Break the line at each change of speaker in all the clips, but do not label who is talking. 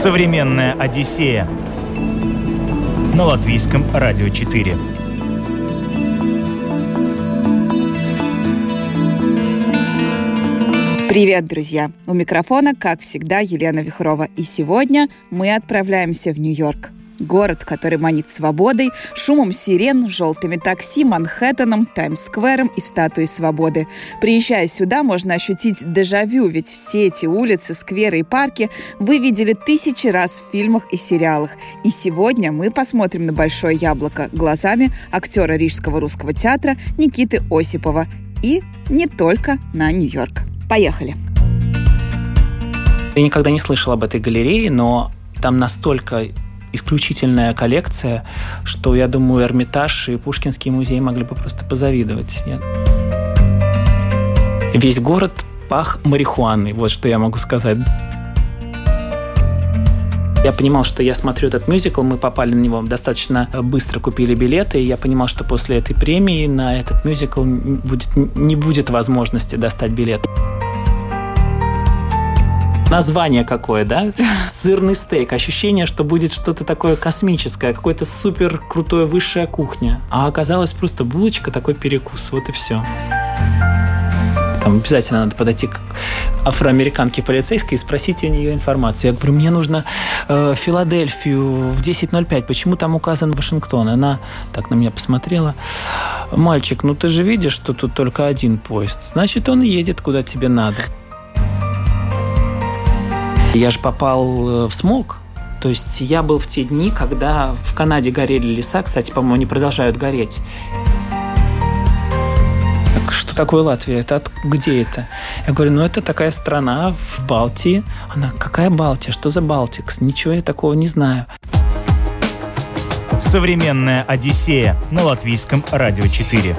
Современная Одиссея на латвийском радио 4.
Привет, друзья! У микрофона, как всегда, Елена Вихрова. И сегодня мы отправляемся в Нью-Йорк. Город, который манит свободой, шумом сирен, желтыми такси, Манхэттеном, Таймс-сквером и Статуей Свободы. Приезжая сюда, можно ощутить дежавю, ведь все эти улицы, скверы и парки вы видели тысячи раз в фильмах и сериалах. И сегодня мы посмотрим на «Большое яблоко» глазами актера Рижского русского театра Никиты Осипова. И не только на Нью-Йорк. Поехали!
Я никогда не слышал об этой галерее, но там настолько исключительная коллекция, что, я думаю, Эрмитаж и Пушкинский музей могли бы просто позавидовать. Весь город пах марихуаной, вот что я могу сказать. Я понимал, что я смотрю этот мюзикл, мы попали на него достаточно быстро, купили билеты, и я понимал, что после этой премии на этот мюзикл будет, не будет возможности достать билет название какое, да? Сырный стейк. Ощущение, что будет что-то такое космическое, какое-то супер крутое высшая кухня. А оказалось просто булочка, такой перекус. Вот и все. Там обязательно надо подойти к афроамериканке полицейской и спросить у нее информацию. Я говорю, мне нужно э, Филадельфию в 10.05. Почему там указан Вашингтон? Она так на меня посмотрела. Мальчик, ну ты же видишь, что тут только один поезд. Значит, он едет куда тебе надо. Я же попал э, в смог. То есть я был в те дни, когда в Канаде горели леса. Кстати, по-моему, они продолжают гореть. Так что такое Латвия? Это от... где это? Я говорю, ну это такая страна в Балтии. Она, какая Балтия? Что за Балтикс? Ничего я такого не знаю.
Современная Одиссея на латвийском радио 4.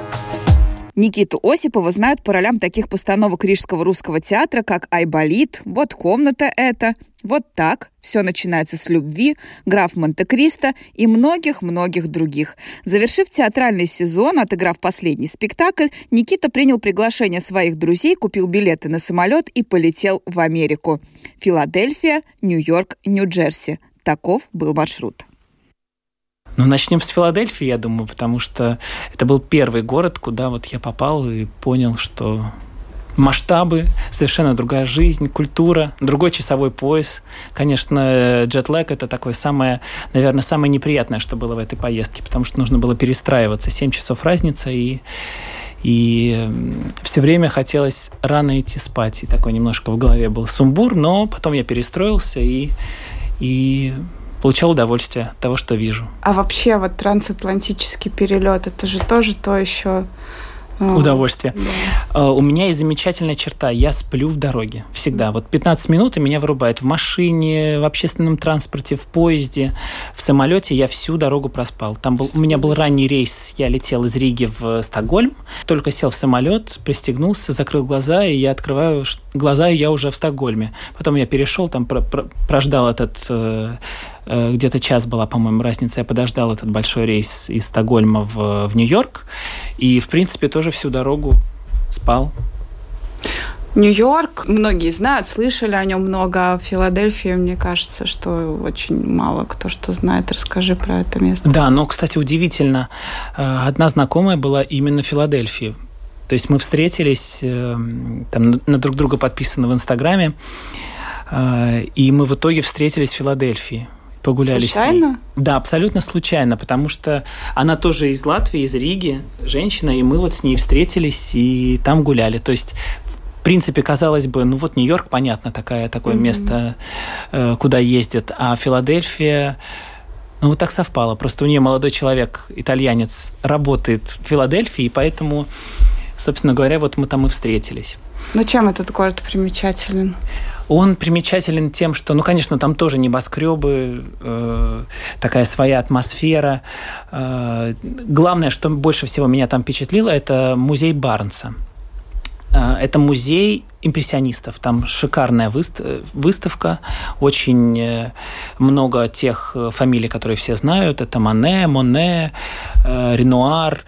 Никиту Осипова знают по ролям таких постановок Рижского русского театра, как «Айболит», «Вот комната эта», «Вот так», «Все начинается с любви», «Граф Монте-Кристо» и многих-многих других. Завершив театральный сезон, отыграв последний спектакль, Никита принял приглашение своих друзей, купил билеты на самолет и полетел в Америку. Филадельфия, Нью-Йорк, Нью-Джерси. Таков был маршрут.
Ну, начнем с Филадельфии, я думаю, потому что это был первый город, куда вот я попал и понял, что масштабы, совершенно другая жизнь, культура, другой часовой пояс. Конечно, джетлэг – это такое самое, наверное, самое неприятное, что было в этой поездке, потому что нужно было перестраиваться. Семь часов разница, и и все время хотелось рано идти спать. И такой немножко в голове был сумбур, но потом я перестроился и, и получал удовольствие от того, что вижу.
А вообще вот трансатлантический перелет, это же тоже то еще
удовольствие. Да. У меня есть замечательная черта. Я сплю в дороге. Всегда. Вот 15 минут и меня вырубает в машине, в общественном транспорте, в поезде, в самолете. Я всю дорогу проспал. Там был, у меня был ранний рейс. Я летел из Риги в Стокгольм. Только сел в самолет, пристегнулся, закрыл глаза, и я открываю глаза, и я уже в Стокгольме. Потом я перешел, там прождал этот э, э, где-то час была, по-моему, разница. Я подождал этот большой рейс из Стокгольма в, в Нью-Йорк. И, в принципе, тоже всю дорогу спал.
Нью-Йорк, многие знают, слышали о нем много, а в Филадельфии, мне кажется, что очень мало кто что знает. Расскажи про это место.
Да, но, кстати, удивительно, э, одна знакомая была именно в Филадельфии. То есть мы встретились, э, там на друг друга подписаны в Инстаграме, э, и мы в итоге встретились в Филадельфии погуляли
случайно?
с ней. Да, абсолютно случайно, потому что она тоже из Латвии, из Риги, женщина, и мы вот с ней встретились и там гуляли. То есть в принципе, казалось бы, ну вот Нью-Йорк, понятно, такая, такое mm-hmm. место, э, куда ездят, а Филадельфия, ну вот так совпало. Просто у нее молодой человек, итальянец, работает в Филадельфии, и поэтому, собственно говоря, вот мы там и встретились.
Ну чем этот город примечателен?
Он примечателен тем, что, ну, конечно, там тоже небоскребы, э, такая своя атмосфера. Э, главное, что больше всего меня там впечатлило, это музей Барнса. Э, это музей импрессионистов. Там шикарная выставка, очень э, много тех э, фамилий, которые все знают. Это Мане, Моне, Ренуар,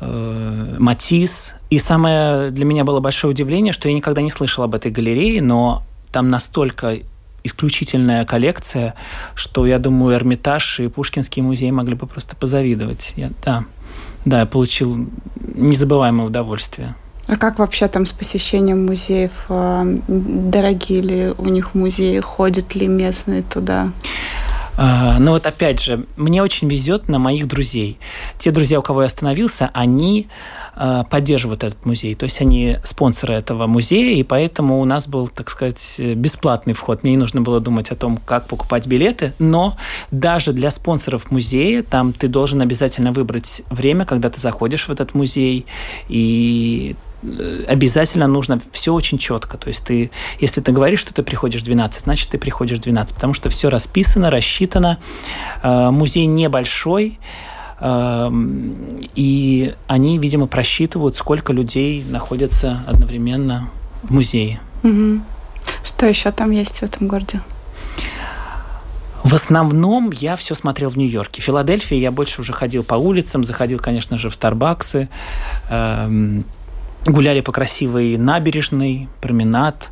Матис. И самое для меня было большое удивление, что я никогда не слышал об этой галерее, но там настолько исключительная коллекция, что, я думаю, Эрмитаж и Пушкинский музей могли бы просто позавидовать. Я, да, да, я получил незабываемое удовольствие.
А как вообще там с посещением музеев? А, дорогие ли у них музеи? Ходят ли местные туда?
Ну вот опять же, мне очень везет на моих друзей. Те друзья, у кого я остановился, они а, поддерживают этот музей. То есть они спонсоры этого музея, и поэтому у нас был, так сказать, бесплатный вход. Мне не нужно было думать о том, как покупать билеты, но даже для спонсоров музея там ты должен обязательно выбрать время, когда ты заходишь в этот музей, и обязательно нужно все очень четко. То есть ты, если ты говоришь, что ты приходишь 12, значит, ты приходишь 12, потому что все расписано, рассчитано. Э, музей небольшой, э, и они, видимо, просчитывают, сколько людей находятся одновременно в музее.
Угу. Что еще там есть в этом городе?
В основном я все смотрел в Нью-Йорке. В Филадельфии я больше уже ходил по улицам, заходил, конечно же, в Старбаксы, эм, гуляли по красивой набережной, променад.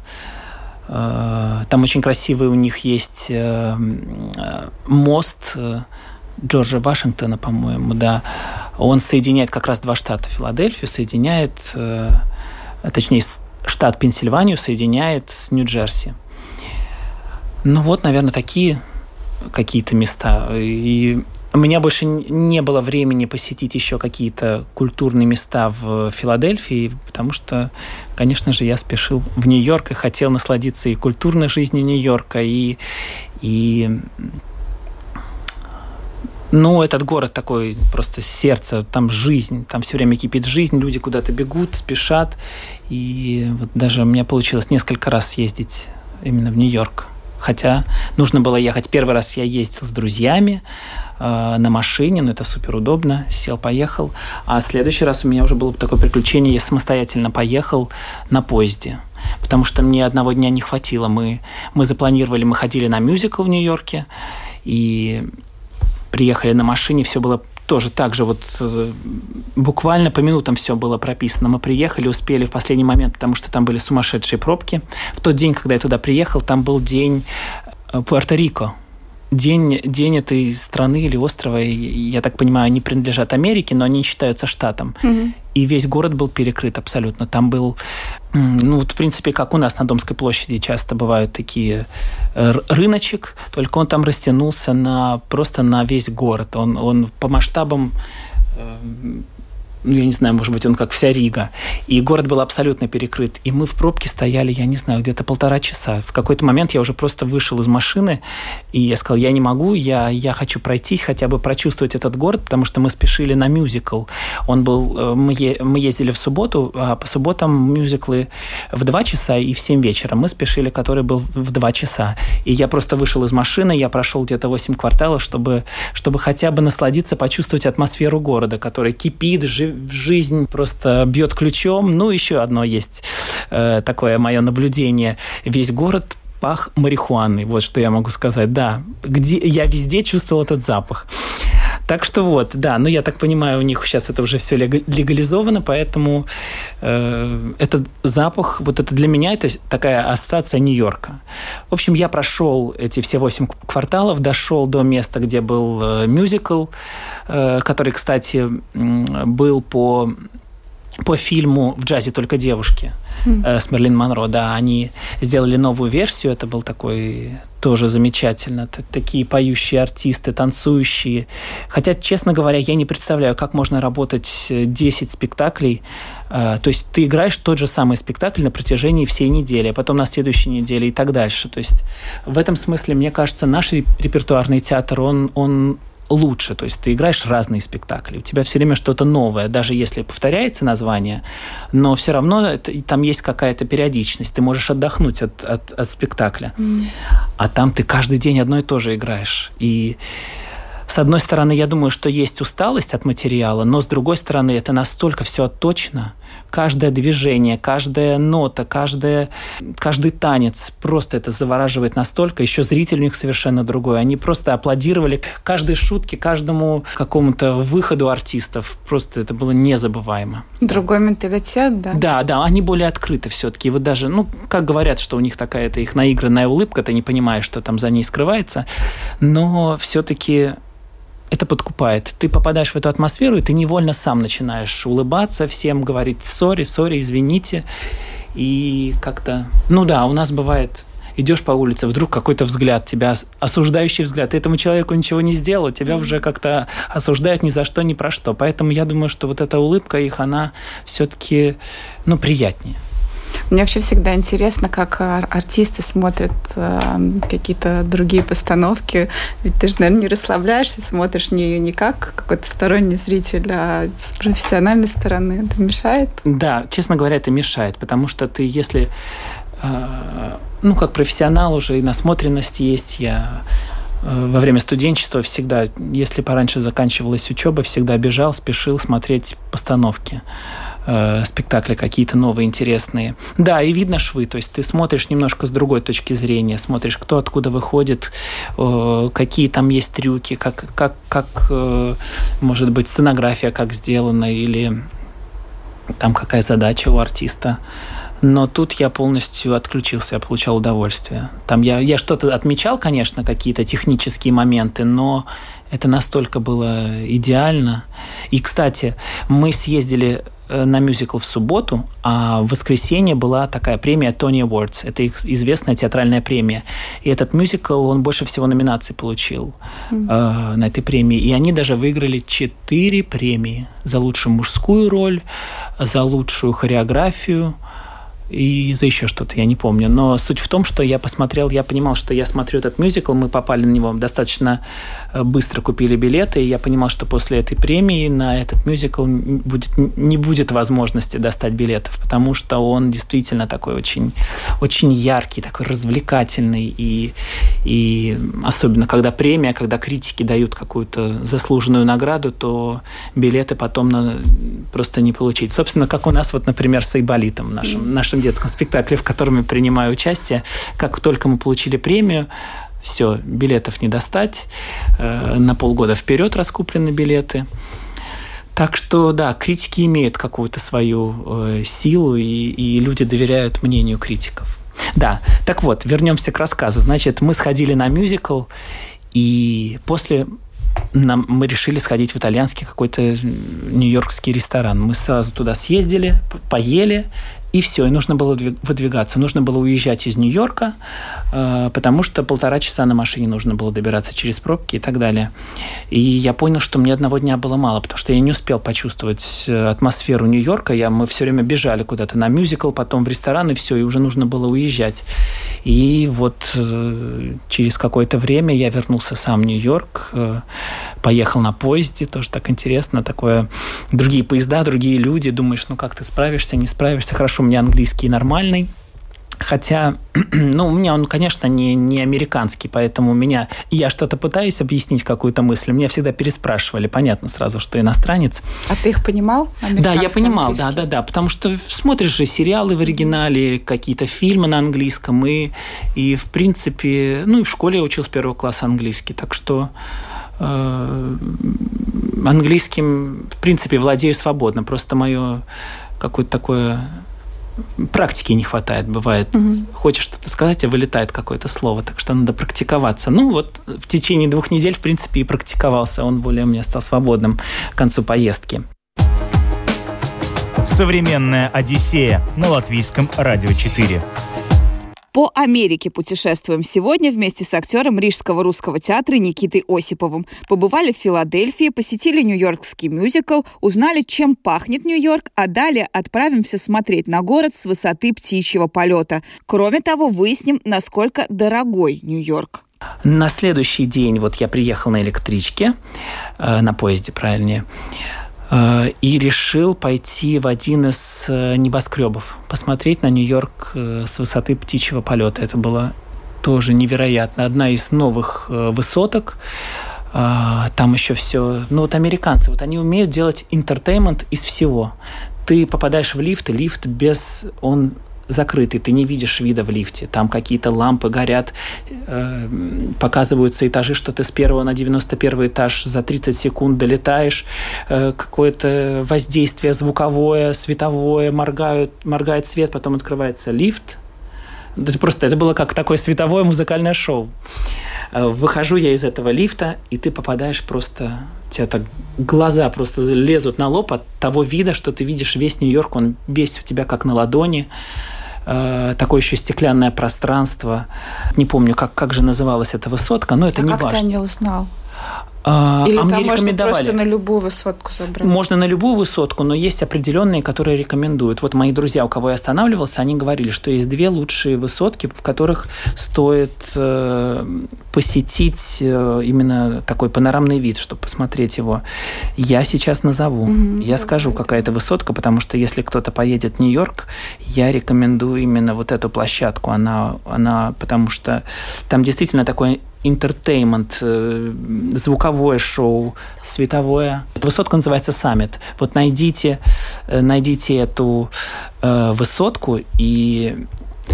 Э, там очень красивый у них есть э, э, мост Джорджа Вашингтона, по-моему, да. Он соединяет как раз два штата. Филадельфию соединяет, точнее, штат Пенсильванию соединяет с Нью-Джерси. Ну вот, наверное, такие какие-то места. И у меня больше не было времени посетить еще какие-то культурные места в Филадельфии, потому что, конечно же, я спешил в Нью-Йорк и хотел насладиться и культурной жизнью Нью-Йорка, и, и ну, этот город такой, просто сердце, там жизнь, там все время кипит жизнь, люди куда-то бегут, спешат. И вот даже у меня получилось несколько раз съездить именно в Нью-Йорк. Хотя нужно было ехать. Первый раз я ездил с друзьями, Э, на машине, но это супер удобно, сел, поехал. А следующий раз у меня уже было такое приключение, я самостоятельно поехал на поезде, потому что мне одного дня не хватило. Мы, мы запланировали, мы ходили на мюзикл в Нью-Йорке, и приехали на машине, все было тоже так же вот э, буквально по минутам все было прописано. Мы приехали, успели в последний момент, потому что там были сумасшедшие пробки. В тот день, когда я туда приехал, там был день э, Пуэрто-Рико день, день этой страны или острова, я так понимаю, они принадлежат Америке, но они считаются штатом. Угу. И весь город был перекрыт абсолютно. Там был, ну вот в принципе, как у нас на Домской площади часто бывают такие э, рыночек, только он там растянулся на, просто на весь город. Он, он по масштабам э, ну, я не знаю, может быть, он как вся Рига. И город был абсолютно перекрыт. И мы в пробке стояли, я не знаю, где-то полтора часа. В какой-то момент я уже просто вышел из машины, и я сказал, я не могу, я, я хочу пройтись, хотя бы прочувствовать этот город, потому что мы спешили на мюзикл. Он был, э, мы, мы ездили в субботу, а по субботам мюзиклы в два часа и в семь вечера. Мы спешили, который был в два часа. И я просто вышел из машины, я прошел где-то восемь кварталов, чтобы, чтобы хотя бы насладиться, почувствовать атмосферу города, который кипит, жив, в жизнь просто бьет ключом. Ну, еще одно есть э, такое мое наблюдение. Весь город пах марихуаной. Вот что я могу сказать. Да, где я везде чувствовал этот запах. Так что вот, да, ну я так понимаю, у них сейчас это уже все легализовано, поэтому э, этот запах, вот это для меня это такая ассоциация Нью-Йорка. В общем, я прошел эти все восемь кварталов, дошел до места, где был э, мюзикл, э, который, кстати, был по по фильму «В джазе только девушки» mm. с Мерлин Монро, да, они сделали новую версию, это был такой тоже замечательно, такие поющие артисты, танцующие. Хотя, честно говоря, я не представляю, как можно работать 10 э, спектаклей, то есть ты играешь тот же самый спектакль на протяжении всей недели, а потом на следующей неделе и так дальше. То есть в этом смысле, мне кажется, наш репертуарный театр, он, он лучше. То есть ты играешь разные спектакли, у тебя все время что-то новое, даже если повторяется название, но все равно это, там есть какая-то периодичность. Ты можешь отдохнуть от, от, от спектакля. Mm. А там ты каждый день одно и то же играешь. И с одной стороны, я думаю, что есть усталость от материала, но с другой стороны, это настолько все точно – каждое движение, каждая нота, каждая, каждый танец, просто это завораживает настолько. Еще зритель у них совершенно другой. Они просто аплодировали каждой шутке, каждому какому-то выходу артистов. Просто это было незабываемо.
Другой менталитет, да?
Да, да, они более открыты все-таки. Вот даже, ну, как говорят, что у них такая это их наигранная улыбка, ты не понимаешь, что там за ней скрывается, но все-таки это подкупает. Ты попадаешь в эту атмосферу, и ты невольно сам начинаешь улыбаться всем, говорить «сори, сори, извините». И как-то... Ну да, у нас бывает идешь по улице, вдруг какой-то взгляд тебя, осуждающий взгляд, ты этому человеку ничего не сделал, тебя уже как-то осуждают ни за что, ни про что. Поэтому я думаю, что вот эта улыбка их, она все-таки, ну, приятнее.
Мне вообще всегда интересно, как артисты смотрят э, какие-то другие постановки. Ведь ты же, наверное, не расслабляешься, смотришь не, не как какой-то сторонний зритель, а с профессиональной стороны. Это мешает?
Да, честно говоря, это мешает, потому что ты, если э, ну, как профессионал уже и насмотренность есть, я э, во время студенчества всегда, если пораньше заканчивалась учеба, всегда бежал, спешил смотреть постановки э, спектакли какие-то новые, интересные. Да, и видно швы, то есть ты смотришь немножко с другой точки зрения, смотришь, кто откуда выходит, э, какие там есть трюки, как, как, как э, может быть, сценография как сделана, или там какая задача у артиста. Но тут я полностью отключился, я получал удовольствие. Там я, я что-то отмечал, конечно, какие-то технические моменты, но это настолько было идеально. И, кстати, мы съездили на мюзикл в субботу, а в воскресенье была такая премия Tony Awards. Это их известная театральная премия. И этот мюзикл, он больше всего номинаций получил mm-hmm. э, на этой премии. И они даже выиграли четыре премии за лучшую мужскую роль, за лучшую хореографию, и за еще что-то, я не помню. Но суть в том, что я посмотрел, я понимал, что я смотрю этот мюзикл, мы попали на него достаточно э, быстро купили билеты, и я понимал, что после этой премии на этот мюзикл будет, не будет возможности достать билетов, потому что он действительно такой очень, очень яркий, такой развлекательный, и, и особенно когда премия, когда критики дают какую-то заслуженную награду, то билеты потом на, просто не получить. Собственно, как у нас, вот, например, с Айболитом нашим, нашим детском спектакле, в котором я принимаю участие. Как только мы получили премию, все, билетов не достать. Э, на полгода вперед раскуплены билеты. Так что, да, критики имеют какую-то свою э, силу, и, и люди доверяют мнению критиков. Да, так вот, вернемся к рассказу. Значит, мы сходили на мюзикл, и после нам, мы решили сходить в итальянский какой-то нью-йоркский ресторан. Мы сразу туда съездили, поели, и все, и нужно было выдвигаться. Нужно было уезжать из Нью-Йорка, э, потому что полтора часа на машине нужно было добираться через пробки и так далее. И я понял, что мне одного дня было мало, потому что я не успел почувствовать э, атмосферу Нью-Йорка. Я, мы все время бежали куда-то на мюзикл, потом в ресторан, и все, и уже нужно было уезжать. И вот э, через какое-то время я вернулся сам в Нью-Йорк, поехал на поезде, тоже так интересно, такое, другие поезда, другие люди, думаешь, ну как ты справишься, не справишься, хорошо, у меня английский нормальный, Хотя, ну, у меня он, конечно, не, не американский, поэтому у меня... Я что-то пытаюсь объяснить, какую-то мысль. Меня всегда переспрашивали. Понятно сразу, что иностранец.
А ты их понимал?
Да, я понимал, да, да, да. Потому что смотришь же сериалы в оригинале, какие-то фильмы на английском. И, и в принципе... Ну, и в школе я учил с первого класса английский. Так что э, английским, в принципе, владею свободно. Просто мое какое-то такое практики не хватает, бывает. Угу. Хочешь что-то сказать, а вылетает какое-то слово, так что надо практиковаться. Ну вот в течение двух недель, в принципе, и практиковался. Он более у меня стал свободным к концу поездки.
Современная Одиссея на латвийском радио 4.
По Америке путешествуем сегодня вместе с актером Рижского русского театра Никитой Осиповым. Побывали в Филадельфии, посетили нью-йоркский мюзикл, узнали, чем пахнет Нью-Йорк, а далее отправимся смотреть на город с высоты птичьего полета. Кроме того, выясним, насколько дорогой Нью-Йорк.
На следующий день вот я приехал на электричке, э, на поезде, правильнее, и решил пойти в один из э, небоскребов, посмотреть на Нью-Йорк э, с высоты птичьего полета. Это было тоже невероятно. Одна из новых высоток. Там еще все... Ну, вот американцы, вот они умеют делать интертеймент из всего. ты попадаешь в лифт, и лифт без... Он закрытый, ты не видишь вида в лифте. Там какие-то лампы горят, э, показываются этажи, что ты с первого на 91 этаж за 30 секунд долетаешь, э, какое-то воздействие звуковое, световое, моргают, моргает свет, потом открывается лифт. Это просто это было как такое световое музыкальное шоу. Э, выхожу я из этого лифта, и ты попадаешь просто... У тебя так глаза просто лезут на лоб от того вида, что ты видишь весь Нью-Йорк, он весь у тебя как на ладони. Э, такое еще стеклянное пространство. Не помню, как, как же называлась эта высотка, но это
а
не
как
важно.
ты не узнал?
А,
Или
а
там
мне
можно
рекомендовали.
просто на любую высотку забрать?
Можно на любую высотку, но есть определенные, которые рекомендуют. Вот мои друзья, у кого я останавливался, они говорили, что есть две лучшие высотки, в которых стоит э, посетить э, именно такой панорамный вид, чтобы посмотреть его. Я сейчас назову.
Мгм,
я скажу, какая это высотка, потому что если кто-то поедет в Нью-Йорк, я рекомендую именно вот эту площадку. Она, она потому что там действительно такой entertainment, э, звуковое шоу, световое. Высотка называется Summit. Вот найдите, э, найдите эту э, высотку, и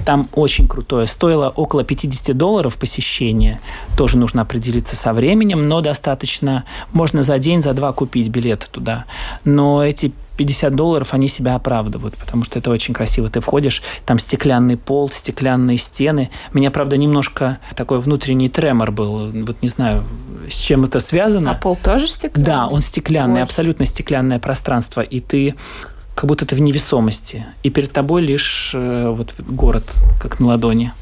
там очень крутое. Стоило около 50 долларов посещение. Тоже нужно определиться со временем, но достаточно. Можно за день, за два купить билеты туда. Но эти 50 долларов, они себя оправдывают, потому что это очень красиво. Ты входишь, там стеклянный пол, стеклянные стены. Меня, правда, немножко такой внутренний тремор был. Вот не знаю, с чем это связано.
А пол тоже стеклянный?
Да, он стеклянный,
Ой.
абсолютно стеклянное пространство, и ты как будто ты в невесомости, и перед тобой лишь э, вот город, как на ладони.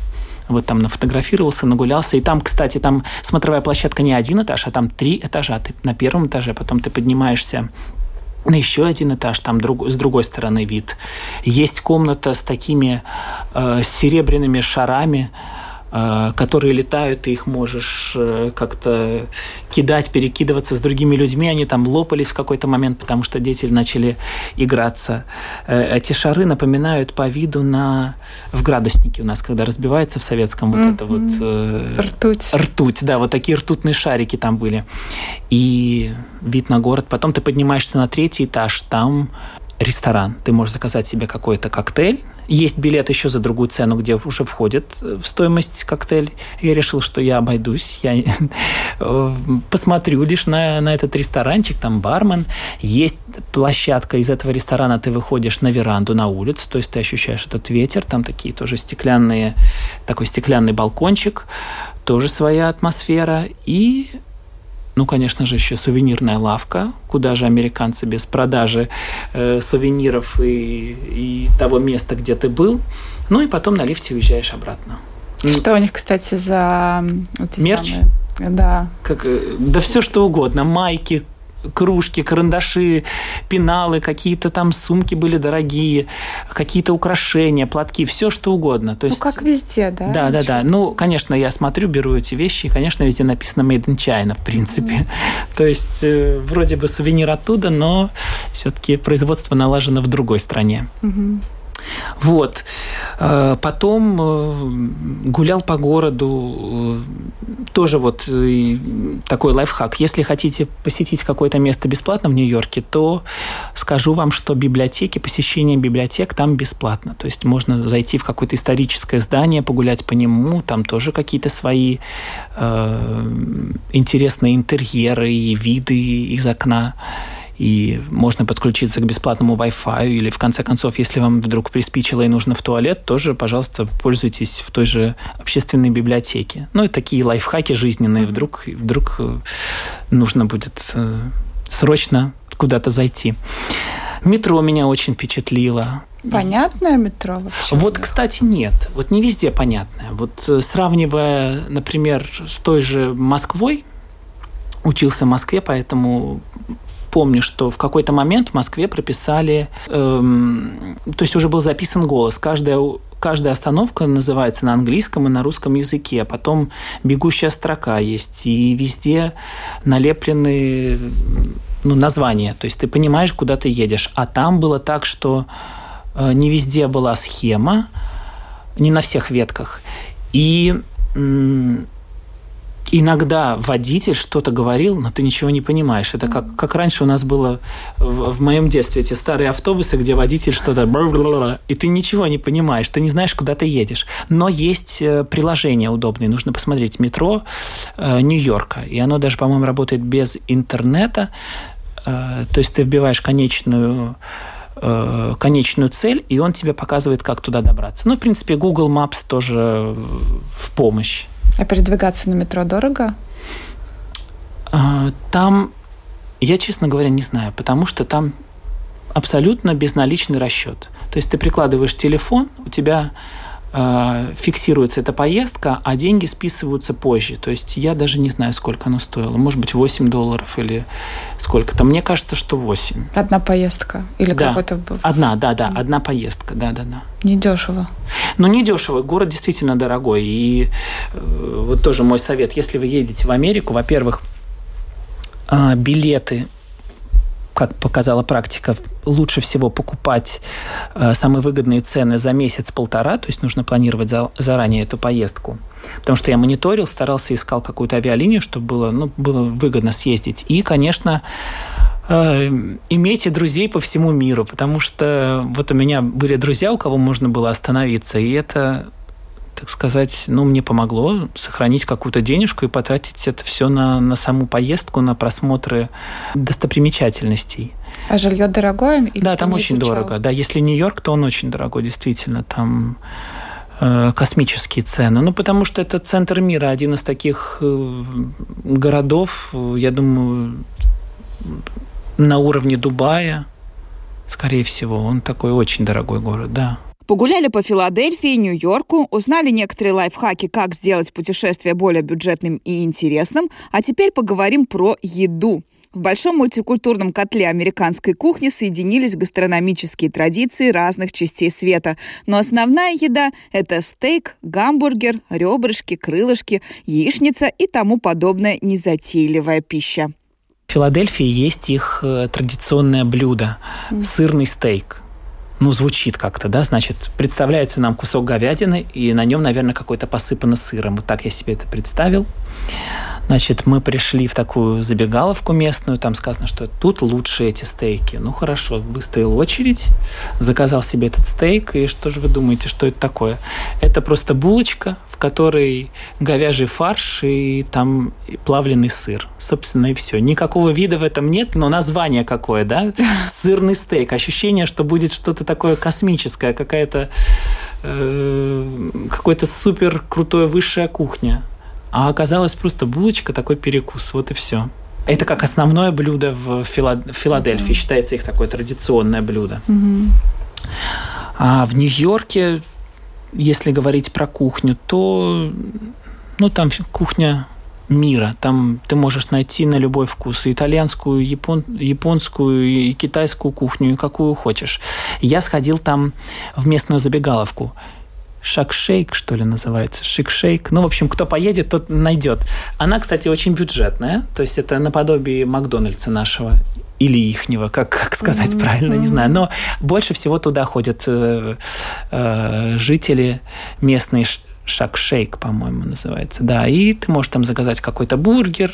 Вот там нафотографировался, нагулялся. И там, кстати, там смотровая площадка не один этаж, а там три этажа. Ты на первом этаже, потом ты поднимаешься на еще один этаж, там друг, с другой стороны вид. Есть комната с такими э, серебряными шарами, которые летают, ты их можешь э, как-то кидать, перекидываться с другими людьми. Они там лопались в какой-то момент, потому что дети начали играться. Э, эти шары напоминают по виду на в градуснике у нас, когда разбивается в советском вот это вот э,
Ртуть.
ртуть, да, вот такие ртутные шарики там были. И вид на город. Потом ты поднимаешься на третий этаж, там ресторан. Ты можешь заказать себе какой-то коктейль. Есть билет еще за другую цену, где уже входит в стоимость коктейль. Я решил, что я обойдусь, я э, посмотрю лишь на, на этот ресторанчик, там бармен. Есть площадка из этого ресторана, ты выходишь на веранду, на улицу, то есть ты ощущаешь этот ветер, там такие тоже стеклянные, такой стеклянный балкончик, тоже своя атмосфера. И ну, конечно же, еще сувенирная лавка, куда же американцы без продажи э, сувениров и, и того места, где ты был. Ну и потом на лифте уезжаешь обратно.
Что у них, кстати, за
Мерч?
самые- Да.
Как, э, да все что угодно. Майки, кружки, карандаши, пеналы, какие-то там сумки были дорогие, какие-то украшения, платки, все что угодно. То
Ну,
есть,
как везде, да?
Да, да, да. Ну, конечно, я смотрю, беру эти вещи, и, конечно, везде написано Made in China, в принципе. То есть, э, вроде бы сувенир оттуда, но все-таки производство налажено в другой стране.
Мгм.
Вот. Э, Потом э, гулял по городу. э, Тоже вот такой лайфхак. Если хотите посетить какое-то место бесплатно в Нью-Йорке, то скажу вам, что библиотеки, посещение библиотек там бесплатно. То есть можно зайти в какое-то историческое здание, погулять по нему, там тоже какие-то свои э, интересные интерьеры и виды из окна и можно подключиться к бесплатному Wi-Fi, или в конце концов, если вам вдруг приспичило и нужно в туалет, тоже, пожалуйста, пользуйтесь в той же общественной библиотеке. Ну и такие лайфхаки жизненные, вдруг, вдруг э, нужно будет э, срочно куда-то зайти. Метро меня очень впечатлило.
Понятное метро вообще?
Вот, кстати, нет. Вот не везде понятное. Вот э, сравнивая, например, с той же Москвой, учился в Москве, поэтому помню, что в какой-то момент в Москве прописали, эм, то есть уже был записан голос. Каждая, каждая остановка называется на английском и на русском языке, а потом бегущая строка есть, и везде налеплены ну, названия. То есть ты понимаешь, куда ты едешь. А там было так, что э, не везде была схема, не на всех ветках. И иногда водитель что-то говорил, но ты ничего не понимаешь. Это как, как раньше у нас было в, в моем детстве, эти старые автобусы, где водитель что-то... И ты ничего не понимаешь, ты не знаешь, куда ты едешь. Но есть э, приложение удобное, нужно посмотреть. Метро э, Нью-Йорка. И оно даже, по-моему, работает без интернета. Э, то есть ты вбиваешь конечную конечную цель, и он тебе показывает, как туда добраться. Ну, в принципе, Google Maps тоже в помощь.
А передвигаться на метро дорого?
А, там, я, честно говоря, не знаю, потому что там абсолютно безналичный расчет. То есть ты прикладываешь телефон, у тебя фиксируется эта поездка, а деньги списываются позже. То есть я даже не знаю, сколько оно стоило. Может быть, 8 долларов или сколько-то. Мне кажется, что 8.
Одна поездка? Или
да.
какой-то...
Одна, да, да, одна поездка, да, да, да.
Недешево.
Ну, недешево. Город действительно дорогой. И э, вот тоже мой совет. Если вы едете в Америку, во-первых, э, билеты как показала практика, лучше всего покупать э, самые выгодные цены за месяц-полтора, то есть нужно планировать за, заранее эту поездку. Потому что я мониторил, старался, искал какую-то авиалинию, чтобы было, ну, было выгодно съездить. И, конечно, э, имейте друзей по всему миру, потому что вот у меня были друзья, у кого можно было остановиться, и это так сказать, ну, мне помогло сохранить какую-то денежку и потратить это все на, на саму поездку, на просмотры достопримечательностей.
А жилье дорогое?
Да, там очень изучал? дорого. Да, если Нью-Йорк, то он очень дорогой, действительно. Там э, космические цены. Ну, потому что это центр мира, один из таких э, городов, я думаю, на уровне Дубая, скорее всего. Он такой очень дорогой город, да.
Погуляли по Филадельфии, Нью-Йорку, узнали некоторые лайфхаки, как сделать путешествие более бюджетным и интересным, а теперь поговорим про еду. В большом мультикультурном котле американской кухни соединились гастрономические традиции разных частей света. Но основная еда – это стейк, гамбургер, ребрышки, крылышки, яичница и тому подобная незатейливая пища.
В Филадельфии есть их э, традиционное блюдо – сырный стейк – ну, звучит как-то, да, значит, представляется нам кусок говядины, и на нем, наверное, какой-то посыпано сыром. Вот так я себе это представил. Значит, мы пришли в такую забегаловку местную, там сказано, что тут лучше эти стейки. Ну, хорошо, выстоял очередь, заказал себе этот стейк, и что же вы думаете, что это такое? Это просто булочка, в которой говяжий фарш и там плавленый сыр. Собственно, и все. Никакого вида в этом нет, но название какое, да? Сырный стейк. Ощущение, что будет что-то такое космическое, какая-то э, какой-то супер крутая высшая кухня. А оказалось просто булочка, такой перекус, вот и все. Это как основное блюдо в Филадельфии, mm-hmm. считается их такое традиционное блюдо. Mm-hmm. А в Нью-Йорке, если говорить про кухню, то ну, там кухня мира. Там ты можешь найти на любой вкус и итальянскую, япон, японскую, и китайскую кухню, и какую хочешь. Я сходил там в местную забегаловку шак-шейк, что ли, называется, шик-шейк. Ну, в общем, кто поедет, тот найдет. Она, кстати, очень бюджетная, то есть это наподобие Макдональдса нашего или ихнего, как, как сказать mm-hmm. правильно, не знаю. Но больше всего туда ходят э, э, жители местные шак-шейк, по-моему, называется. Да, и ты можешь там заказать какой-то бургер,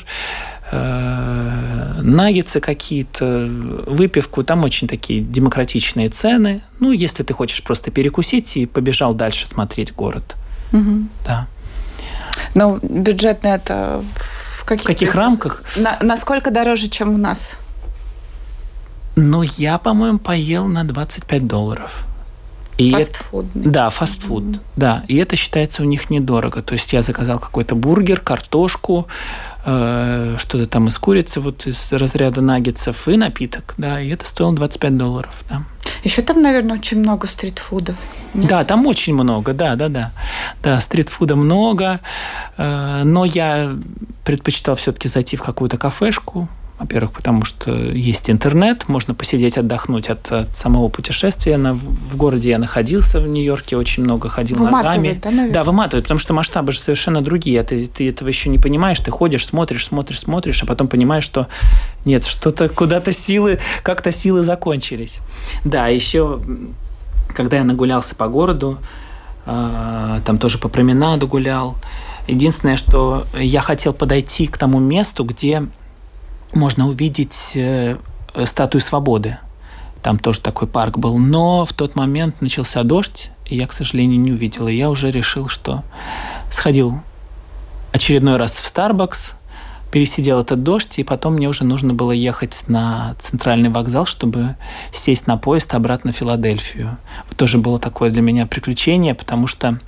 Э, наггетсы какие-то, выпивку. Там очень такие демократичные цены. Ну, если ты хочешь просто перекусить и побежал дальше смотреть город.
Угу.
Да.
Ну, бюджетно это
в каких, в каких рамках?
На, насколько дороже, чем у нас?
Ну, я, по-моему, поел на 25 долларов.
И фастфуд.
Это, да, фастфуд. Mm-hmm. Да, и это считается у них недорого. То есть я заказал какой-то бургер, картошку, э, что-то там из курицы, вот из разряда наггетсов и напиток, да, и это стоило 25 долларов, да.
Еще там, наверное, очень много стритфудов.
Нет? Да, там очень много, да, да, да. Да, стритфуда много, э, но я предпочитал все-таки зайти в какую-то кафешку, во-первых, потому что есть интернет, можно посидеть, отдохнуть от, от самого путешествия. На, в городе я находился в Нью-Йорке, очень много ходил ногами.
Да, наверное?
да, выматывает, потому что масштабы же совершенно другие. Ты, ты этого еще не понимаешь, ты ходишь, смотришь, смотришь, смотришь, а потом понимаешь, что нет, что-то куда-то силы, как-то силы закончились. Да, еще когда я нагулялся по городу, а, там тоже по променаду гулял, Единственное, что я хотел подойти к тому месту, где можно увидеть э, статую свободы. Там тоже такой парк был. Но в тот момент начался дождь, и я, к сожалению, не увидел. И я уже решил, что сходил очередной раз в Starbucks, пересидел этот дождь, и потом мне уже нужно было ехать на центральный вокзал, чтобы сесть на поезд обратно в Филадельфию. Вот тоже было такое для меня приключение, потому что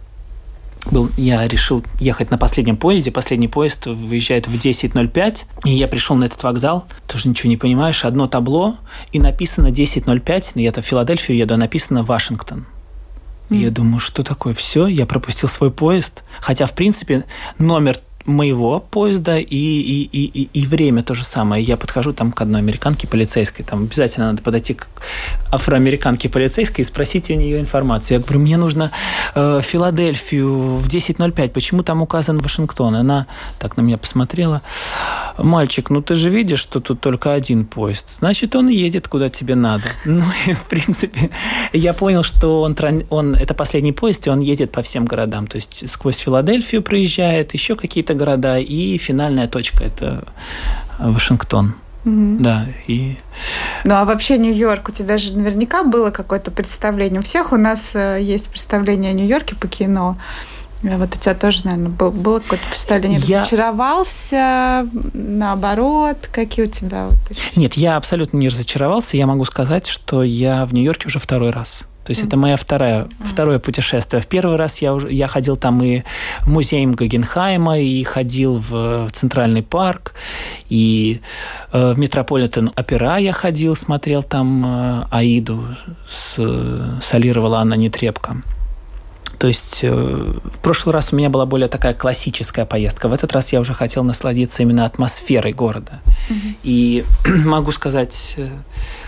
был, я решил ехать на последнем поезде. Последний поезд выезжает в 10.05. И я пришел на этот вокзал. Тоже ничего не понимаешь. Одно табло. И написано 10.05. Но я-то в Филадельфию еду, а написано Вашингтон. Mm. Я думаю, что такое? Все, я пропустил свой поезд. Хотя, в принципе, номер моего поезда и, и, и, и время то же самое. Я подхожу там к одной американке полицейской, там обязательно надо подойти к афроамериканке полицейской и спросить у нее информацию. Я говорю, мне нужно э, Филадельфию в 10.05, почему там указан Вашингтон? Она так на меня посмотрела. Мальчик, ну ты же видишь, что тут только один поезд. Значит, он едет, куда тебе надо. Ну и, в принципе, я понял, что он, он это последний поезд, и он едет по всем городам. То есть сквозь Филадельфию проезжает, еще какие-то города, и финальная точка – это Вашингтон. Mm-hmm. Да, и...
Ну, а вообще Нью-Йорк, у тебя же наверняка было какое-то представление. У всех у нас э, есть представление о Нью-Йорке по кино. Вот у тебя тоже, наверное, был, было какое-то представление. Я... Разочаровался, наоборот, какие у тебя?
Нет, я абсолютно не разочаровался. Я могу сказать, что я в Нью-Йорке уже второй раз. То есть mm. это моя вторая, второе путешествие. В первый раз я, уже, я ходил там и в музей Гагенхайма, и ходил в, в Центральный парк, и э, в Метрополитен Опера я ходил, смотрел там э, Аиду, с, солировала Анна Нетребко. То есть э, в прошлый раз у меня была более такая классическая поездка. В этот раз я уже хотел насладиться именно атмосферой города. Mm-hmm. И могу сказать э,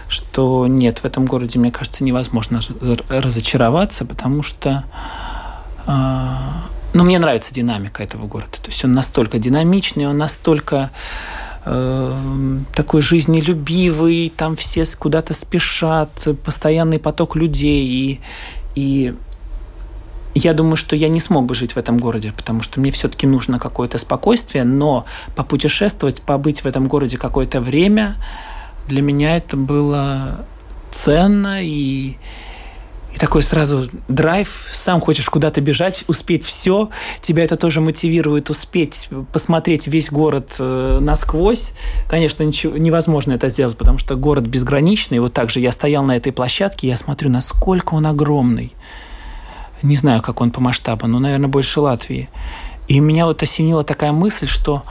что нет, в этом городе, мне кажется, невозможно разочароваться, потому что а, ну, мне нравится динамика этого города. То есть он настолько динамичный, он настолько э, такой жизнелюбивый, там все куда-то спешат, постоянный поток людей. И, и я думаю, что я не смог бы жить в этом городе, потому что мне все-таки нужно какое-то спокойствие, но попутешествовать, побыть в этом городе какое-то время – для меня это было ценно и, и такой сразу драйв, сам хочешь куда-то бежать, успеть все, тебя это тоже мотивирует успеть посмотреть весь город э, насквозь. Конечно, ничего, невозможно это сделать, потому что город безграничный. Вот так же я стоял на этой площадке, я смотрю, насколько он огромный. Не знаю, как он по масштабу, но, наверное, больше Латвии. И меня вот осенила такая мысль, что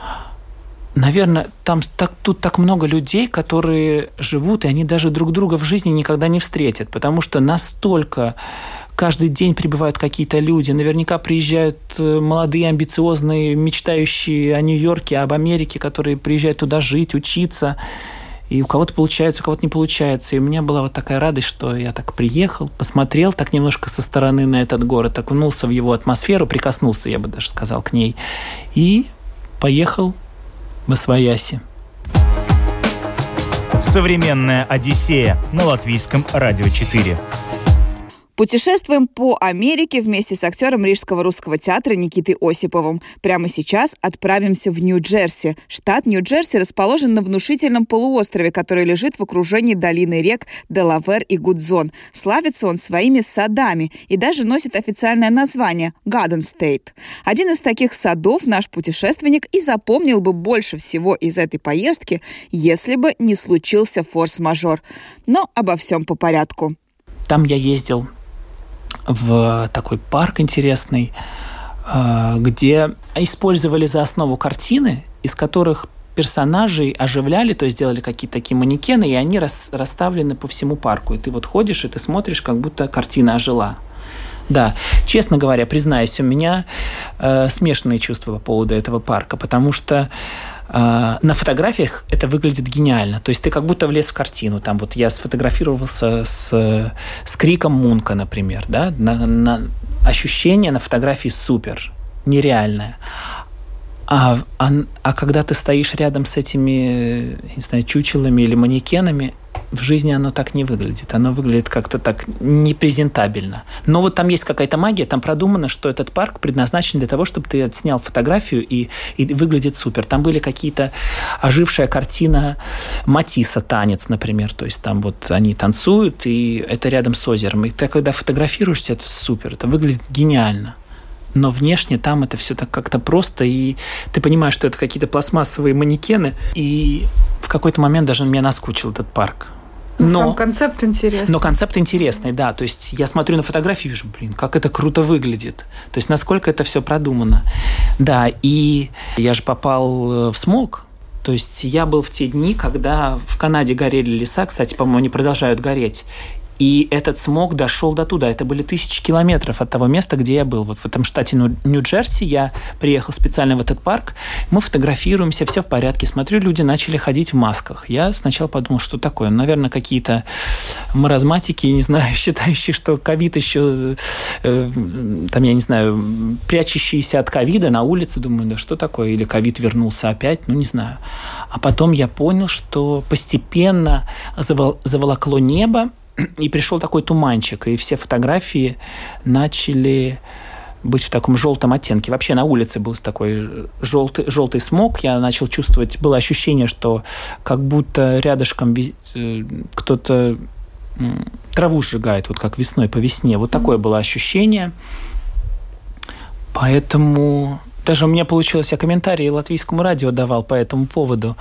наверное, там так, тут так много людей, которые живут, и они даже друг друга в жизни никогда не встретят, потому что настолько каждый день прибывают какие-то люди. Наверняка приезжают э, молодые, амбициозные, мечтающие о Нью-Йорке, об Америке, которые приезжают туда жить, учиться. И у кого-то получается, у кого-то не получается. И у меня была вот такая радость, что я так приехал, посмотрел так немножко со стороны на этот город, окунулся в его атмосферу, прикоснулся, я бы даже сказал, к ней. И поехал Восвояси.
Современная Одиссея на латвийском радио 4.
Путешествуем по Америке вместе с актером Рижского русского театра Никитой Осиповым. Прямо сейчас отправимся в Нью-Джерси. Штат Нью-Джерси расположен на внушительном полуострове, который лежит в окружении долины рек Делавер и Гудзон. Славится он своими садами и даже носит официальное название – Garden State. Один из таких садов наш путешественник и запомнил бы больше всего из этой поездки, если бы не случился форс-мажор. Но обо всем по порядку.
Там я ездил в такой парк интересный, э, где использовали за основу картины, из которых персонажей оживляли, то есть делали какие-то такие манекены, и они рас, расставлены по всему парку. И ты вот ходишь, и ты смотришь, как будто картина ожила. Да, честно говоря, признаюсь, у меня э, смешанные чувства по поводу этого парка, потому что на фотографиях это выглядит гениально. То есть ты как будто влез в картину. Там вот я сфотографировался с, с криком Мунка, например. Да? На, на, ощущение на фотографии супер, нереальное. А, а, а когда ты стоишь рядом с этими, не знаю, чучелами или манекенами, в жизни оно так не выглядит. Оно выглядит как-то так непрезентабельно. Но вот там есть какая-то магия, там продумано, что этот парк предназначен для того, чтобы ты отснял фотографию и, и выглядит супер. Там были какие-то ожившая картина Матисса «Танец», например. То есть там вот они танцуют, и это рядом с озером. И ты когда фотографируешься, это супер. Это выглядит гениально но внешне там это все так как-то просто, и ты понимаешь, что это какие-то пластмассовые манекены, и в какой-то момент даже мне наскучил этот парк.
Но, но сам концепт интересный.
Но концепт интересный, да. То есть я смотрю на фотографии и вижу, блин, как это круто выглядит. То есть насколько это все продумано. Да, и я же попал э, в смог. То есть я был в те дни, когда в Канаде горели леса, кстати, по-моему, они продолжают гореть. И этот смог дошел до туда. Это были тысячи километров от того места, где я был. Вот в этом штате Нью-Джерси я приехал специально в этот парк. Мы фотографируемся, все в порядке. Смотрю, люди начали ходить в масках. Я сначала подумал, что такое. Наверное, какие-то маразматики, не знаю, считающие, что ковид еще, э, там, я не знаю, прячущиеся от ковида на улице. Думаю, да что такое? Или ковид вернулся опять? Ну, не знаю. А потом я понял, что постепенно заволокло небо, и пришел такой туманчик, и все фотографии начали быть в таком желтом оттенке. Вообще на улице был такой желтый, желтый смог. Я начал чувствовать, было ощущение, что как будто рядышком э, кто-то траву сжигает, вот как весной по весне. Вот такое было ощущение. Поэтому даже у меня получилось, я комментарии латвийскому радио давал по этому поводу.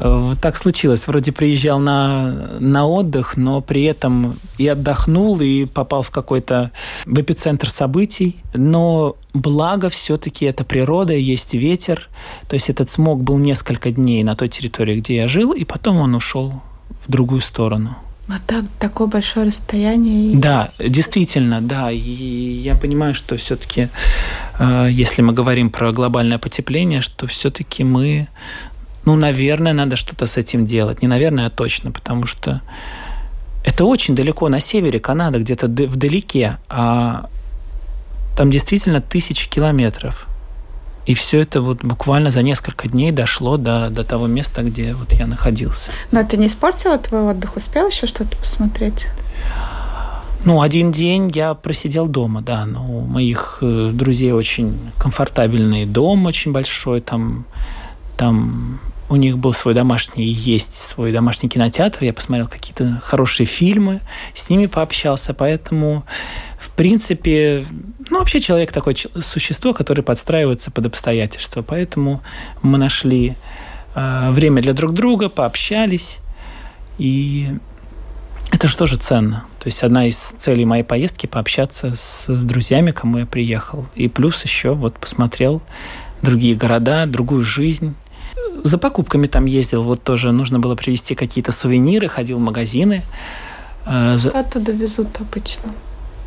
Вот так случилось. Вроде приезжал на, на отдых, но при этом и отдохнул, и попал в какой-то в эпицентр событий. Но благо все-таки это природа, есть ветер. То есть этот смог был несколько дней на той территории, где я жил, и потом он ушел в другую сторону.
Вот так, такое большое расстояние.
Да, действительно, да. И я понимаю, что все-таки, э, если мы говорим про глобальное потепление, что все-таки мы ну, наверное, надо что-то с этим делать. Не наверное, а точно, потому что это очень далеко на севере Канада, где-то вдалеке, а там действительно тысячи километров. И все это вот буквально за несколько дней дошло до, до того места, где вот я находился.
Но это не испортило твой отдых? Успел еще что-то посмотреть?
Ну, один день я просидел дома, да. Но у моих э, друзей очень комфортабельный дом, очень большой. Там, там у них был свой домашний, есть свой домашний кинотеатр. Я посмотрел какие-то хорошие фильмы, с ними пообщался. Поэтому, в принципе, ну, вообще человек такое существо, которое подстраивается под обстоятельства. Поэтому мы нашли э, время для друг друга, пообщались. И это же тоже ценно. То есть одна из целей моей поездки – пообщаться с, с друзьями, кому я приехал. И плюс еще вот посмотрел другие города, другую жизнь – за покупками там ездил, вот тоже нужно было привезти какие-то сувениры, ходил в магазины.
Э, что оттуда везут обычно?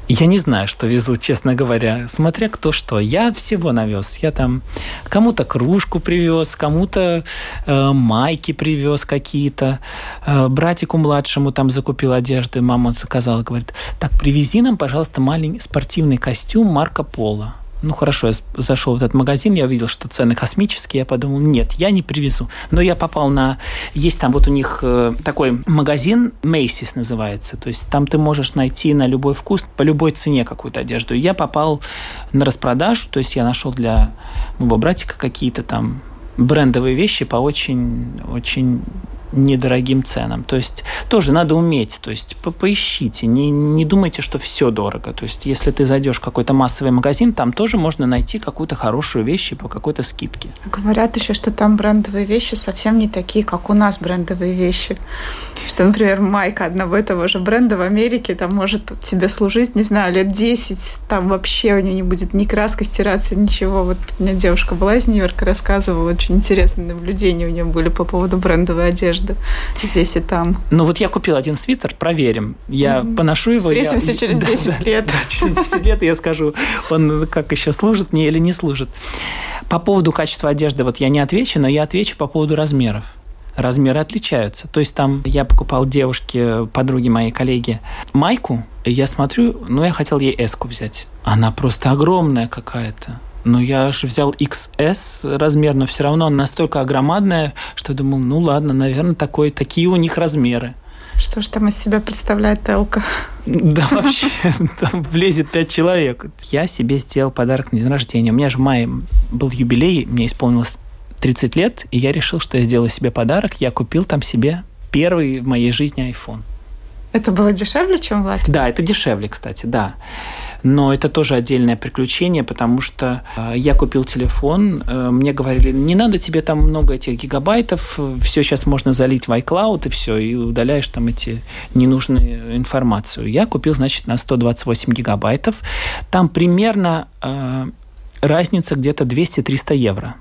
Я не знаю, что везут, честно говоря, смотря кто что. Я всего навез. Я там кому-то кружку привез, кому-то э, майки привез какие-то. Э, братику младшему там закупил одежды. Мама заказала, говорит, так, привези нам, пожалуйста, маленький спортивный костюм Марко Поло ну хорошо, я зашел в этот магазин, я увидел, что цены космические, я подумал, нет, я не привезу. Но я попал на... Есть там вот у них э, такой магазин, Macy's называется, то есть там ты можешь найти на любой вкус, по любой цене какую-то одежду. Я попал на распродажу, то есть я нашел для моего братика какие-то там брендовые вещи по очень, очень недорогим ценам. То есть тоже надо уметь, то есть по поищите, не, не думайте, что все дорого. То есть если ты зайдешь в какой-то массовый магазин, там тоже можно найти какую-то хорошую вещь по какой-то скидке.
Говорят еще, что там брендовые вещи совсем не такие, как у нас брендовые вещи. Что, например, майка одного и того же бренда в Америке там может тебе служить, не знаю, лет 10, там вообще у нее не будет ни краска стираться, ничего. Вот у меня девушка была из Нью-Йорка, рассказывала, очень интересные наблюдения у нее были по поводу брендовой одежды одежды здесь и там.
Ну вот я купил один свитер, проверим. Я mm-hmm. поношу его.
Встретимся
я...
через 10
да,
лет.
Да, да, через 10 лет я скажу, он как еще служит мне или не служит. По поводу качества одежды вот я не отвечу, но я отвечу по поводу размеров размеры отличаются. То есть там я покупал девушке, подруге моей коллеги, майку, я смотрю, ну, я хотел ей эску взять. Она просто огромная какая-то. Но я же взял XS размер, но все равно она настолько огромадная, что я думал, ну ладно, наверное, такой, такие у них размеры.
Что ж там из себя представляет Элка?
Да, вообще, там влезет пять человек. Я себе сделал подарок на день рождения. У меня же в мае был юбилей, мне исполнилось 30 лет, и я решил, что я сделаю себе подарок. Я купил там себе первый в моей жизни iPhone.
Это было дешевле, чем в Латвии?
Да, это дешевле, кстати, да. Но это тоже отдельное приключение, потому что э, я купил телефон, э, мне говорили, не надо тебе там много этих гигабайтов, все сейчас можно залить в iCloud и все, и удаляешь там эти ненужную информацию. Я купил, значит, на 128 гигабайтов. Там примерно э, разница где-то 200-300 евро.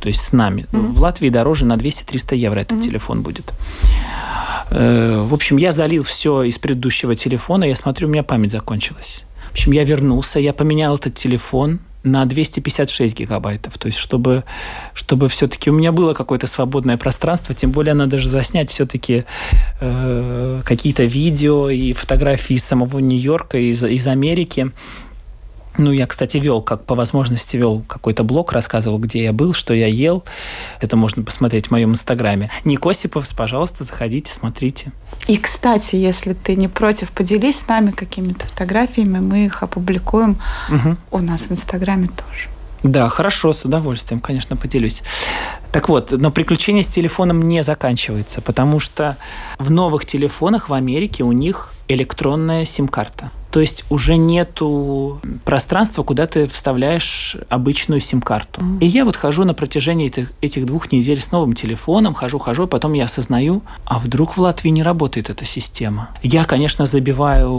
То есть с нами. Mm-hmm. В Латвии дороже на 200-300 евро этот mm-hmm. телефон будет. Э, в общем, я залил все из предыдущего телефона, я смотрю, у меня память закончилась. В общем, я вернулся, я поменял этот телефон на 256 гигабайтов. То есть, чтобы, чтобы все-таки у меня было какое-то свободное пространство, тем более надо же заснять все-таки э, какие-то видео и фотографии из самого Нью-Йорка, из, из Америки. Ну, я, кстати, вел, как по возможности вел какой-то блог, рассказывал, где я был, что я ел. Это можно посмотреть в моем инстаграме. Ник Осиповс, пожалуйста, заходите, смотрите.
И, кстати, если ты не против, поделись с нами какими-то фотографиями, мы их опубликуем угу. у нас в инстаграме тоже.
Да, хорошо, с удовольствием, конечно, поделюсь. Так вот, но приключение с телефоном не заканчивается, потому что в новых телефонах в Америке у них электронная сим-карта. То есть уже нету пространства, куда ты вставляешь обычную сим-карту. И я вот хожу на протяжении этих, этих двух недель с новым телефоном, хожу, хожу, потом я осознаю, а вдруг в Латвии не работает эта система. Я, конечно, забиваю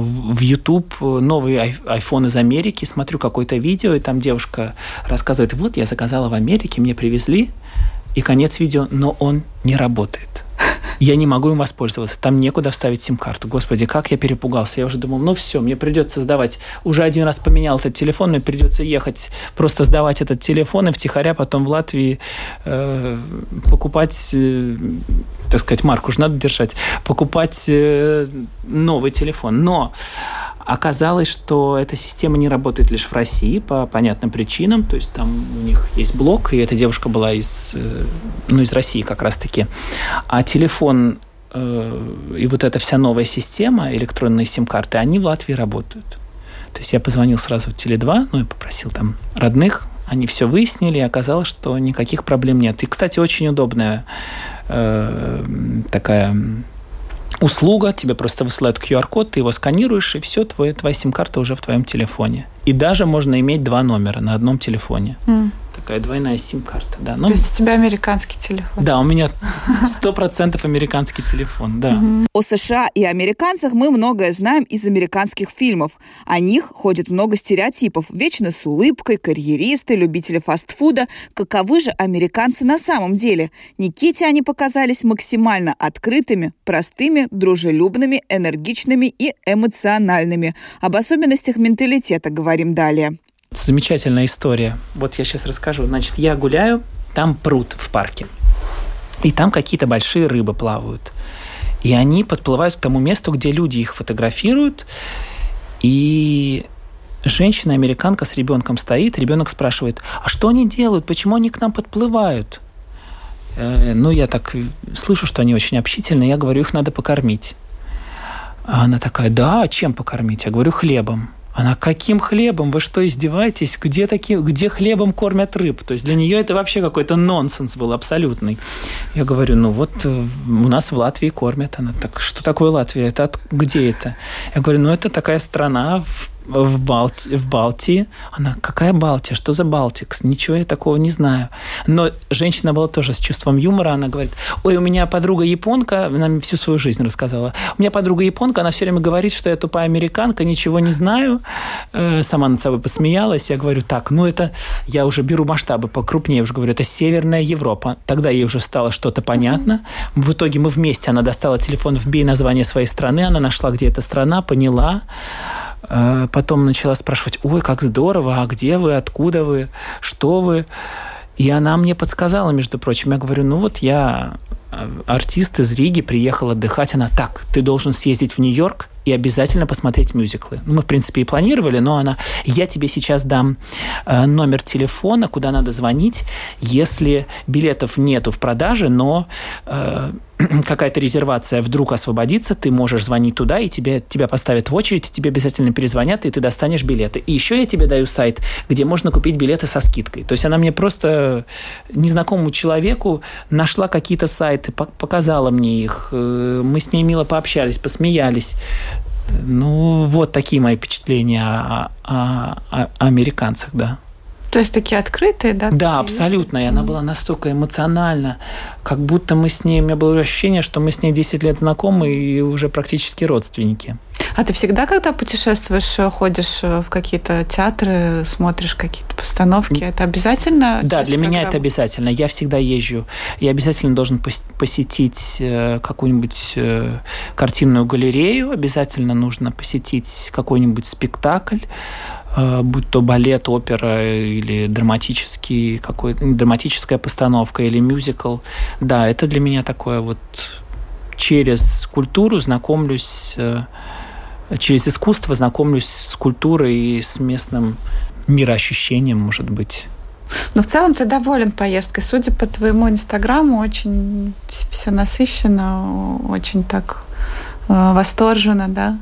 в YouTube новый iPhone из Америки, смотрю какое-то видео, и там девушка рассказывает, вот я заказала в Америке, мне привезли, и конец видео, но он не работает я не могу им воспользоваться. Там некуда вставить сим-карту. Господи, как я перепугался. Я уже думал, ну все, мне придется сдавать. Уже один раз поменял этот телефон, мне придется ехать, просто сдавать этот телефон и втихаря потом в Латвии э, покупать, э, так сказать, марку же надо держать, покупать э, новый телефон. Но Оказалось, что эта система не работает лишь в России по понятным причинам. То есть там у них есть блок, и эта девушка была из, э, ну, из России как раз-таки. А телефон э, и вот эта вся новая система, электронные сим-карты, они в Латвии работают. То есть я позвонил сразу в Теле2, ну и попросил там родных, они все выяснили, и оказалось, что никаких проблем нет. И, кстати, очень удобная э, такая услуга, тебе просто высылают QR-код, ты его сканируешь, и все, твой, твоя сим-карта уже в твоем телефоне. И даже можно иметь два номера на одном телефоне. Mm такая двойная сим-карта. Да.
Ну, То есть у тебя американский телефон?
Да, у меня сто процентов американский телефон, да.
О США и американцах мы многое знаем из американских фильмов. О них ходит много стереотипов. Вечно с улыбкой, карьеристы, любители фастфуда. Каковы же американцы на самом деле? Никите они показались максимально открытыми, простыми, дружелюбными, энергичными и эмоциональными. Об особенностях менталитета говорим далее.
Замечательная история. Вот я сейчас расскажу. Значит, я гуляю, там пруд в парке. И там какие-то большие рыбы плавают. И они подплывают к тому месту, где люди их фотографируют. И женщина-американка с ребенком стоит, ребенок спрашивает, а что они делают, почему они к нам подплывают? Э, ну, я так слышу, что они очень общительные, я говорю, их надо покормить. А она такая, да, а чем покормить? Я говорю, хлебом. Она каким хлебом? Вы что, издеваетесь? Где, такие, где хлебом кормят рыб? То есть для нее это вообще какой-то нонсенс был абсолютный. Я говорю, ну вот э, у нас в Латвии кормят. Она так, что такое Латвия? Это от, где это? Я говорю, ну это такая страна в в, Балти, в Балтии. Она, какая Балтия? Что за Балтикс? Ничего я такого не знаю. Но женщина была тоже с чувством юмора. Она говорит, ой, у меня подруга японка, она мне всю свою жизнь рассказала. У меня подруга японка, она все время говорит, что я тупая американка, ничего не знаю. Э, сама над собой посмеялась. Я говорю, так, ну это, я уже беру масштабы покрупнее, уже говорю, это Северная Европа. Тогда ей уже стало что-то понятно. В итоге мы вместе, она достала телефон, вбей название своей страны, она нашла, где эта страна, поняла. Э, потом начала спрашивать, ой, как здорово, а где вы, откуда вы, что вы? И она мне подсказала, между прочим. Я говорю, ну вот я э, артист из Риги, приехал отдыхать. Она, так, ты должен съездить в Нью-Йорк и обязательно посмотреть мюзиклы. Ну, мы, в принципе, и планировали, но она, я тебе сейчас дам э, номер телефона, куда надо звонить, если билетов нету в продаже, но какая-то резервация вдруг освободится, ты можешь звонить туда, и тебе, тебя поставят в очередь, тебе обязательно перезвонят, и ты достанешь билеты. И еще я тебе даю сайт, где можно купить билеты со скидкой. То есть она мне просто незнакомому человеку нашла какие-то сайты, показала мне их, э, мы с ней мило пообщались, посмеялись. Ну, вот такие мои впечатления о, о, о, о американцах, да.
То есть такие открытые, да?
Да, абсолютно. И она была настолько эмоциональна, как будто мы с ней... У меня было ощущение, что мы с ней 10 лет знакомы и уже практически родственники.
А ты всегда, когда путешествуешь, ходишь в какие-то театры, смотришь какие-то постановки, это обязательно?
Да, для программы? меня это обязательно. Я всегда езжу. Я обязательно должен посетить э, какую-нибудь э, картинную галерею, обязательно нужно посетить какой-нибудь спектакль, Э, будь то балет, опера или драматический, какой, драматическая постановка или мюзикл. Да, это для меня такое вот через культуру знакомлюсь, э, через искусство знакомлюсь с культурой и с местным мироощущением, может быть.
Но в целом ты доволен поездкой. Судя по твоему инстаграму, очень все насыщенно, очень так Э, восторженно, да?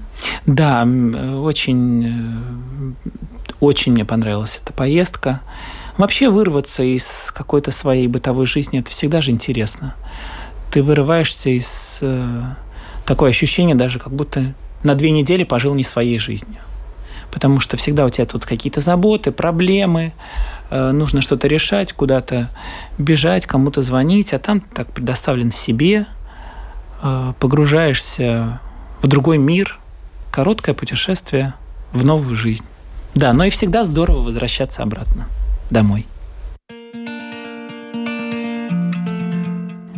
Да, очень, э, очень мне понравилась эта поездка. Вообще вырваться из какой-то своей бытовой жизни – это всегда же интересно. Ты вырываешься из э, такое ощущение даже, как будто на две недели пожил не своей жизнью. Потому что всегда у тебя тут какие-то заботы, проблемы, э, нужно что-то решать, куда-то бежать, кому-то звонить, а там так предоставлен себе – Э, погружаешься в другой мир, короткое путешествие в новую жизнь. Да, но и всегда здорово возвращаться обратно домой.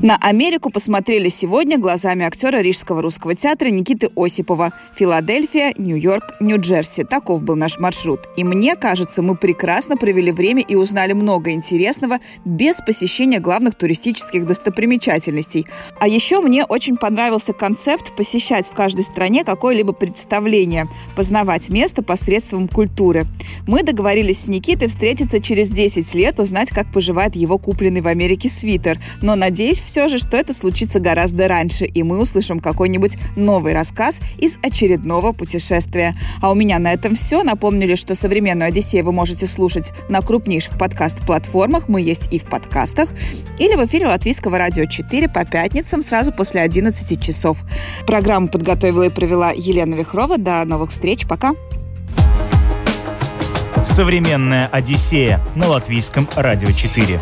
На Америку посмотрели сегодня глазами актера Рижского русского театра Никиты Осипова. Филадельфия, Нью-Йорк, Нью-Джерси. Таков был наш маршрут. И мне кажется, мы прекрасно провели время и узнали много интересного без посещения главных туристических достопримечательностей. А еще мне очень понравился концепт посещать в каждой стране какое-либо представление, познавать место посредством культуры. Мы договорились с Никитой встретиться через 10 лет, узнать, как поживает его купленный в Америке свитер. Но надеюсь, все же, что это случится гораздо раньше, и мы услышим какой-нибудь новый рассказ из очередного путешествия. А у меня на этом все. Напомнили, что современную Одиссею вы можете слушать на крупнейших подкаст-платформах. Мы есть и в подкастах, или в эфире Латвийского радио 4 по пятницам сразу после 11 часов. Программу подготовила и провела Елена Вихрова. До новых встреч. Пока.
Современная Одиссея на Латвийском радио 4.